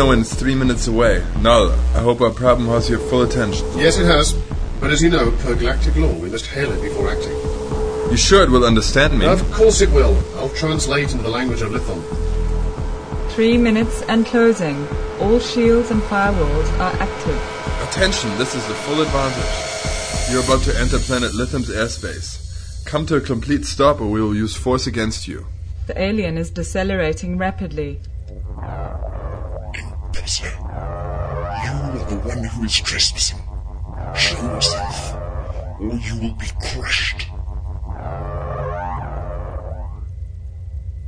know when it's three minutes away. Null, I hope our problem has your full attention. Yes, it has. But as you know, per galactic law, we must hail it before acting. You sure it will understand me? Of course it will. I'll translate into the language of Lithon. Three minutes and closing. All shields and firewalls are active. Attention, this is the Full Advantage. You're about to enter planet Lithum's airspace. Come to a complete stop or we will use force against you. The alien is decelerating rapidly. Imposter. You are the one who is trespassing. Show yourself, or you will be crushed.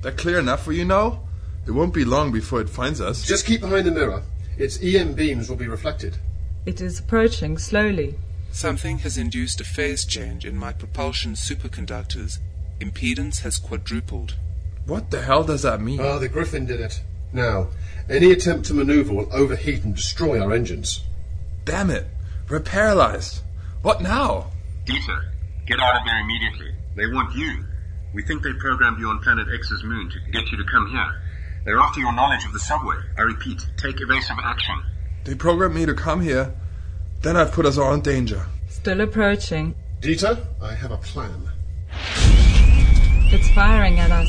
That clear enough for you now? It won't be long before it finds us. Just keep behind the mirror. Its EM beams will be reflected. It is approaching slowly. Something has induced a phase change in my propulsion superconductors. Impedance has quadrupled. What the hell does that mean? Ah, the Grefim did it. Now, any attempt to maneuver will overheat and destroy our engines. Damn it! We're paralyzed. What now? Dieter, get out of there immediately. They want you. We think they programmed you on planet X's moon to get you to come here. They're after your knowledge of the subway. I repeat, take evasive action. They programmed me to come here. Then I've put us all in danger. Still approaching. Dieter, I have a plan. It's firing at us.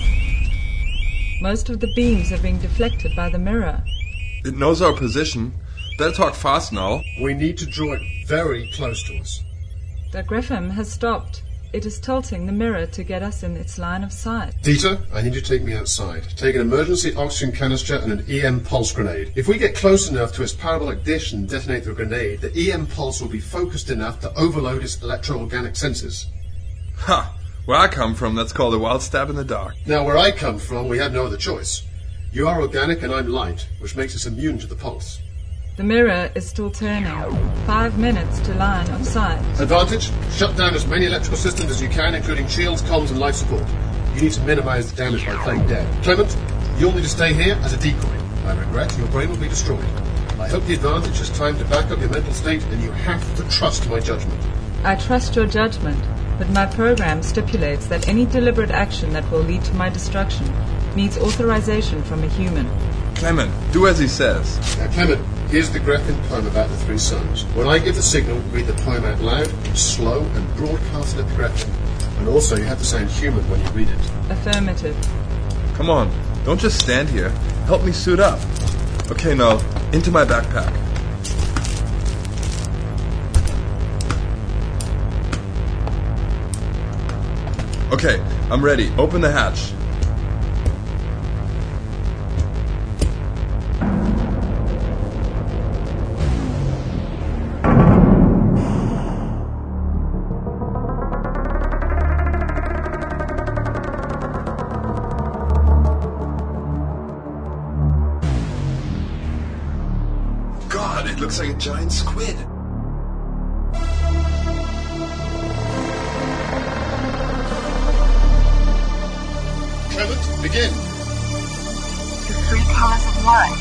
Most of the beams are being deflected by the mirror. It knows our position. Better talk fast now. We need to draw it very close to us. The Grefim has stopped. It is tilting the mirror to get us in its line of sight. Dieter, I need you to take me outside. Take an emergency oxygen canister and an EM pulse grenade. If we get close enough to its parabolic dish and detonate the grenade, the EM pulse will be focused enough to overload its electro-organic senses. Ha! Where I come from, that's called a wild stab in the dark. Now, where I come from, we have no other choice. You are organic and I'm light, which makes us immune to the pulse. The mirror is still turning. Five minutes to line of sight. Advantage, shut down as many electrical systems as you can, including shields, comms, and life support. You need to minimize the damage by playing dead. Clement, you'll need to stay here as a decoy. I regret your brain will be destroyed. I hope the advantage has time to back up your mental state, and you have to trust my judgment. I trust your judgment, but my program stipulates that any deliberate action that will lead to my destruction needs authorization from a human. Clement, do as he says. Now, Clement, here's the Grefim poem about the three sons. When I give the signal, read the poem out loud, slow, and broadcast it at the Grefim. And also, you have to sound human when you read it. Affirmative. Come on, don't just stand here. Help me suit up. Okay, now, into my backpack. Okay, I'm ready. Open the hatch. God, it looks like a giant squid. Begin. The three colors of light.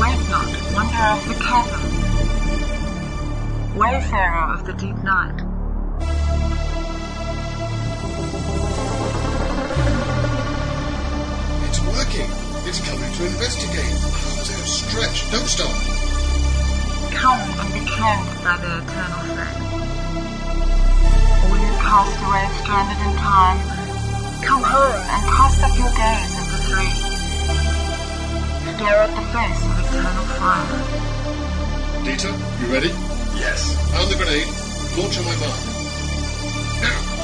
Wait not, wanderer of the chasm. Wayfarer of the deep night. It's working. It's coming to investigate. Arms outstretched. Don't stop. Come and be cleansed by the eternal flame. All you castaways stranded in time, come home and cast up your gaze at the three. Stare at the face of eternal fire. Dieter, you ready? Yes. Arm the grenade. Launch on my mark. Now.